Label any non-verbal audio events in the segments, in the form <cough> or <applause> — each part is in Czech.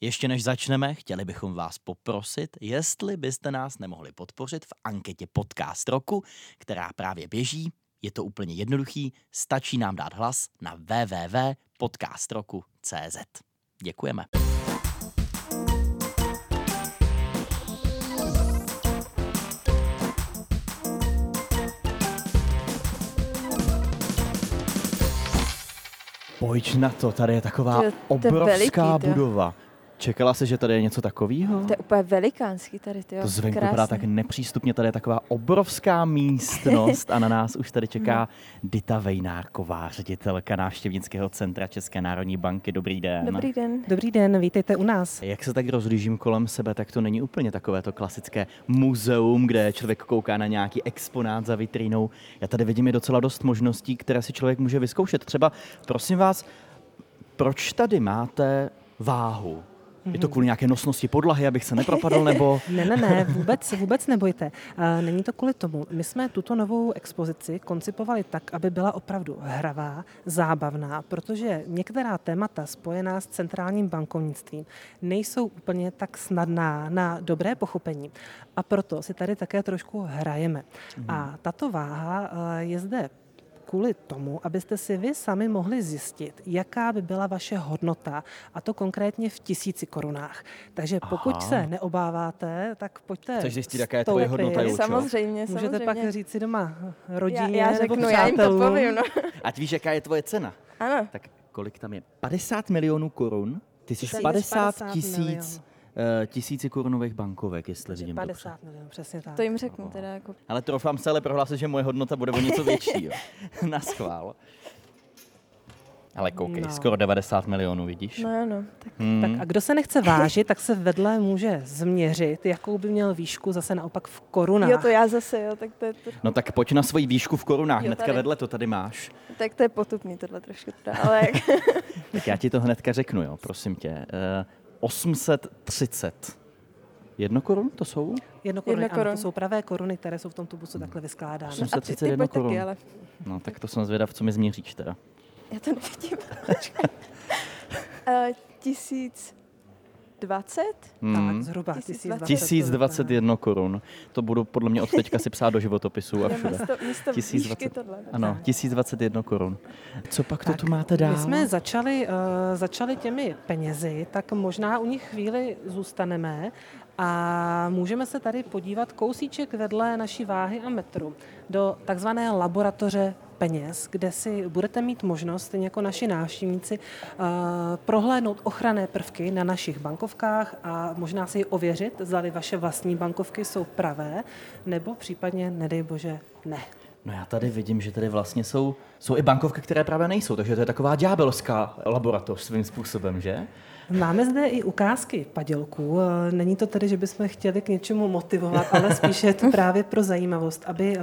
Ještě než začneme, chtěli bychom vás poprosit, jestli byste nás nemohli podpořit v anketě Podcast roku, která právě běží. Je to úplně jednoduchý, stačí nám dát hlas na www.podcastroku.cz. Děkujeme. Pojď na to, tady je taková to je obrovská veliký, to. budova. Čekala se, že tady je něco takového? To je úplně velikánský tady, ty To zvenku vypadá tak nepřístupně, tady je taková obrovská místnost a na nás už tady čeká <laughs> Dita Vejnárková, ředitelka návštěvnického centra České národní banky. Dobrý den. Dobrý den. Dobrý den, vítejte u nás. Jak se tak rozlížím kolem sebe, tak to není úplně takové to klasické muzeum, kde člověk kouká na nějaký exponát za vitrínou. Já tady vidím i docela dost možností, které si člověk může vyzkoušet. Třeba, prosím vás, proč tady máte váhu? Je to kvůli nějaké nosnosti podlahy, abych se nepropadl, nebo... <laughs> Ne, ne, ne, vůbec, vůbec nebojte. Není to kvůli tomu. My jsme tuto novou expozici koncipovali tak, aby byla opravdu hravá, zábavná, protože některá témata spojená s centrálním bankovnictvím nejsou úplně tak snadná na dobré pochopení. A proto si tady také trošku hrajeme. A tato váha eh, je zde kvůli tomu, abyste si vy sami mohli zjistit, jaká by byla vaše hodnota, a to konkrétně v tisíci korunách. Takže pokud Aha. se neobáváte, tak pojďte. Chceš zjistit, jaká je tvoje hodnota, Julčo? Samozřejmě, Můžete samozřejmě. pak říct si doma rodině já, já nebo řeknu, já jim to přátelům. povím, no. <laughs> Ať víš, jaká je tvoje cena. Ano, Tak kolik tam je? 50 milionů korun? Ty jsi Tisíc 50 50 tisíc milionů. Tisíci korunových bankovek, jestli vidím dobře. 50 milionů, přesně tak. to jim řeknu teda jako. Ale troufám se ale prohlásit, že moje hodnota bude o něco větší. Jo. <laughs> Na schvál. Ale koukej, No. skoro 90 milionů, vidíš? No ano, tak Hmm. Tak a kdo se nechce vážit, tak se vedle může změřit, jakou by měl výšku zase naopak v korunách. jo, to já zase, jo, tak to je, to, No tak pojď na svoji výšku v korunách, Jo, hnedka tady. vedle to tady máš. tak to je potupný tohle trošku teda, ale <laughs> Tak já ti to hnedka řeknu, jo, prosím tě. Eh, 830. Jedno korun to jsou? Jedno koruny, Jedno ano, korun. to jsou pravé koruny, které jsou v tom tubusu takhle vyskládány. Osm- a ty, ty 831 pojď taky, korun. ale No tak to jsem zvědav, co mi změříš teda. já to nevidím. <laughs> Eh, Tisíc dvacet? Hmm. Tak, zhruba 1020. 1020. 1021 korun. To budu podle mě od <laughs> teďka si psát do životopisu a všude. Místo, místo 1020. výšky tohle. Ano, 1021 korun. Co pak to tu máte dál? My jsme začali, uh, začali těmi penězi, tak možná u nich chvíli zůstaneme a můžeme se tady podívat kousíček vedle naší váhy a metru do takzvané laboratoře peněz, kde si budete mít možnost, stejně jako naši návštěvníci, uh, prohlédnout ochranné prvky na našich bankovkách a možná si ověřit, zda vaše vlastní bankovky jsou pravé, nebo případně, nedej bože, ne. No já tady vidím, že tady vlastně jsou, jsou i bankovky, které právě nejsou, takže to je taková ďábelská laboratoř svým způsobem, že? Máme zde i ukázky padělků. Není to tedy, že bychom chtěli k něčemu motivovat, ale spíše je to <laughs> právě pro zajímavost, aby eh,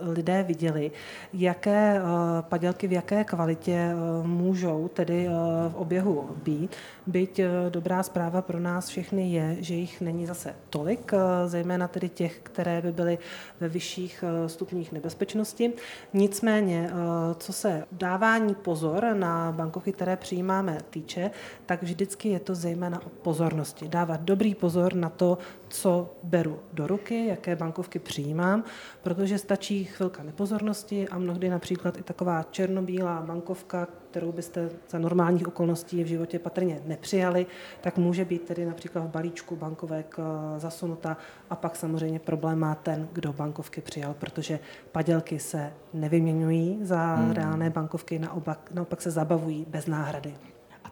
lidé viděli, jaké eh, padělky v jaké kvalitě eh, můžou tedy v oběhu být. Byť dobrá zpráva pro nás všechny je, že jich není zase tolik, zejména tedy těch, které by byly ve vyšších stupních nebezpečnosti. Nicméně, eh, co se dávání pozor na bankovky, které přijímáme, týče, tak vždycky je to zejména o pozornosti. Dávat dobrý pozor na to, co beru do ruky, jaké bankovky přijímám, protože stačí chvilka nepozornosti a mnohdy například i taková černobílá bankovka, kterou byste za normálních okolností v životě patrně nepřijali, tak může být tedy například v balíčku bankovek eh, zasunuta a pak samozřejmě problém má ten, kdo bankovky přijal, protože padělky se nevyměňují za hmm. reálné bankovky, naopak, naopak se zabavují bez náhrady.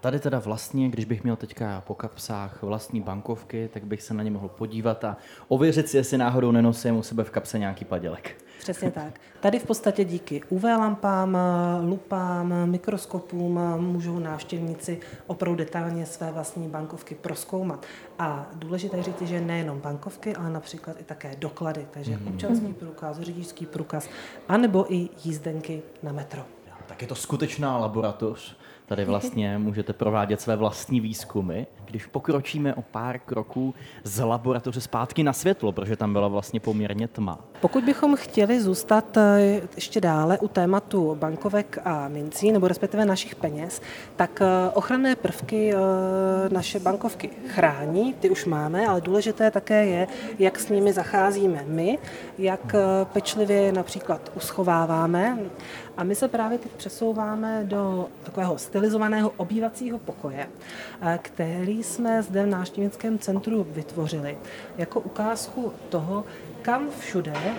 Tady teda vlastně, když bych měl teďka po kapsách vlastní bankovky, tak bych se na ně mohl podívat a ověřit si, jestli náhodou nenosím u sebe v kapse nějaký padělek. Přesně tak. Tady v podstatě díky UV lampám, lupám, mikroskopům můžou návštěvníci opravdu detailně své vlastní bankovky proskoumat. A důležité je říct, že nejenom bankovky, ale například i také doklady, takže Mhm. občanský průkaz, řidičský průkaz, anebo i jízdenky na metro. Tak je to skutečná laboratoř. Tady vlastně můžete provádět své vlastní výzkumy. Když pokročíme o pár kroků z laboratoře zpátky na světlo, protože tam byla vlastně poměrně tma. Pokud bychom chtěli zůstat eh, ještě dále u tématu bankovek a mincí, nebo respektive našich peněz, tak eh, ochranné prvky eh, naše bankovky chrání, ty už máme, ale důležité také je, jak s nimi zacházíme my, jak pečlivě je například uschováváme. A my se právě teď přesouváme do takového stylizovaného obývacího pokoje, který jsme zde v návštěvnickém centru vytvořili jako ukázku toho, kam všude eh,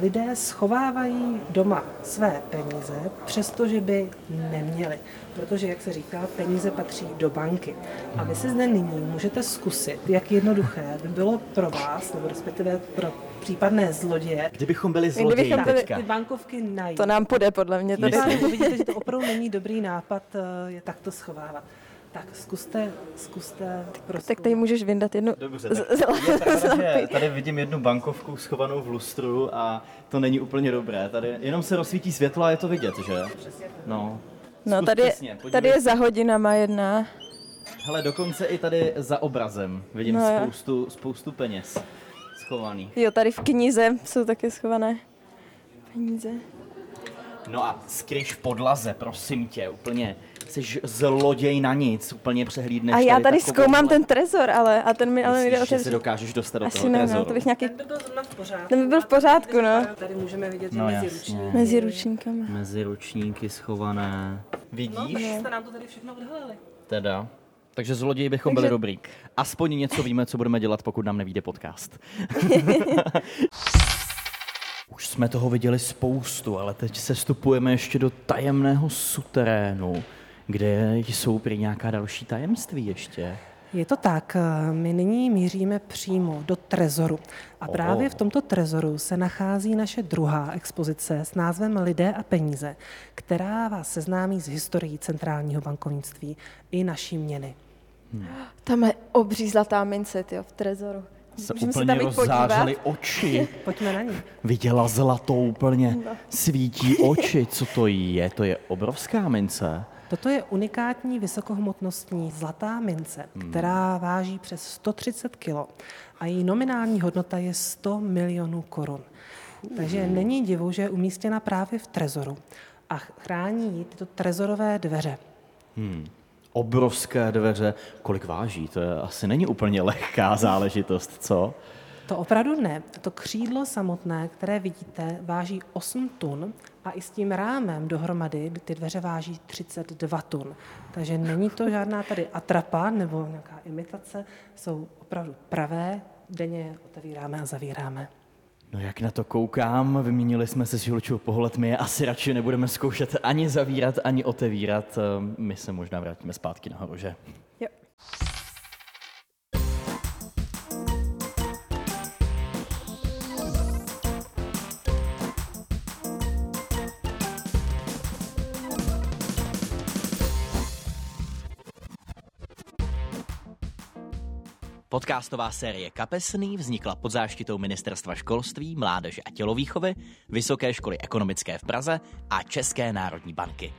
lidé schovávají doma své peníze, přestože by neměli. Protože, jak se říká, peníze patří do banky. A vy si zde nyní můžete zkusit, jak jednoduché by bylo pro vás, nebo respektive pro případné zloděje. Kdybychom byli zloději Kdybychom byli- teďka. Ty bankovky najít. To nám půjde podle mě. To Myslím. vidíte, že to opravdu není dobrý nápad eh, je takto schovávat. Tak zkuste, zkuste prostě. Tak tady můžeš vyndat jednu Dobře, tak z- je pravda, tady vidím jednu bankovku schovanou v lustru a to není úplně dobré. Tady jenom se rozsvítí světlo a je to vidět, že? No. No, Zkus tady, je- přesně, tady je za hodinama jedna. Hele, dokonce i tady za obrazem vidím No jo. spoustu, spoustu peněz schovaných. Jo, tady v knize jsou taky schované peníze. No a skryš v podlaze, prosím tě, úplně. Jsi zloděj na nic, úplně přehlídneš A já tady takovouhle- zkoumám ten trezor, ale a ten mi ale nejde že se otevřít. dokážeš dostat do Asi toho ne, no, trezoru? to bych nějaký Ten by byl zrovna v pořádku. Ten by byl v pořádku, no. Tady můžeme vidět, No mezi jasně. ruční. mezi ručníkama. Mezi ručníky schované. No, Vidíš? takže jste nám to tady všechno odhalili. Teda. Takže zloději bychom Takže- byli dobrý. Aspoň něco víme, co budeme dělat, pokud nám nevíde podcast. <laughs> Už jsme toho viděli spoustu, ale teď se stupujeme ještě do tajemného suterénu, kde jsou prý nějaká další tajemství ještě. Je to tak, eh, my nyní míříme přímo do trezoru. A právě v tomto trezoru se nachází naše druhá expozice s názvem Lidé a peníze, která vás seznámí s historií centrálního bankovnictví i naší měny. Tam je obří zlatá mince, tyjo, v trezoru. Se Můžeme se úplně tam jít podívat? rozzářily oči. <laughs> Pojďme na ní. Viděla zlatou úplně. Svítí oči. Co to je? To je obrovská mince. Toto je unikátní vysokohmotnostní zlatá mince, která váží přes 130 kg a její nominální hodnota je 100 milionů korun. Takže není divu, že je umístěna právě v trezoru a chrání ji tyto trezorové dveře. Obrovské dveře. Kolik váží? To je, asi není úplně lehká záležitost, co? To opravdu ne. To křídlo samotné, které vidíte, váží 8 tun a i s tím rámem dohromady ty dveře váží 32 tun. Takže není to žádná tady atrapa nebo nějaká imitace, jsou opravdu pravé, denně je otevíráme a zavíráme. No jak na to koukám, vyměnili jsme se s Julčou pohled, my je asi radši nebudeme zkoušet ani zavírat, ani otevírat. Ehm, My se možná vrátíme zpátky nahoru, že? Jo. Podcastová série Kapesný vznikla pod záštitou Ministerstva školství, mládeže a tělovýchovy, Vysoké školy ekonomické v Praze a České národní banky.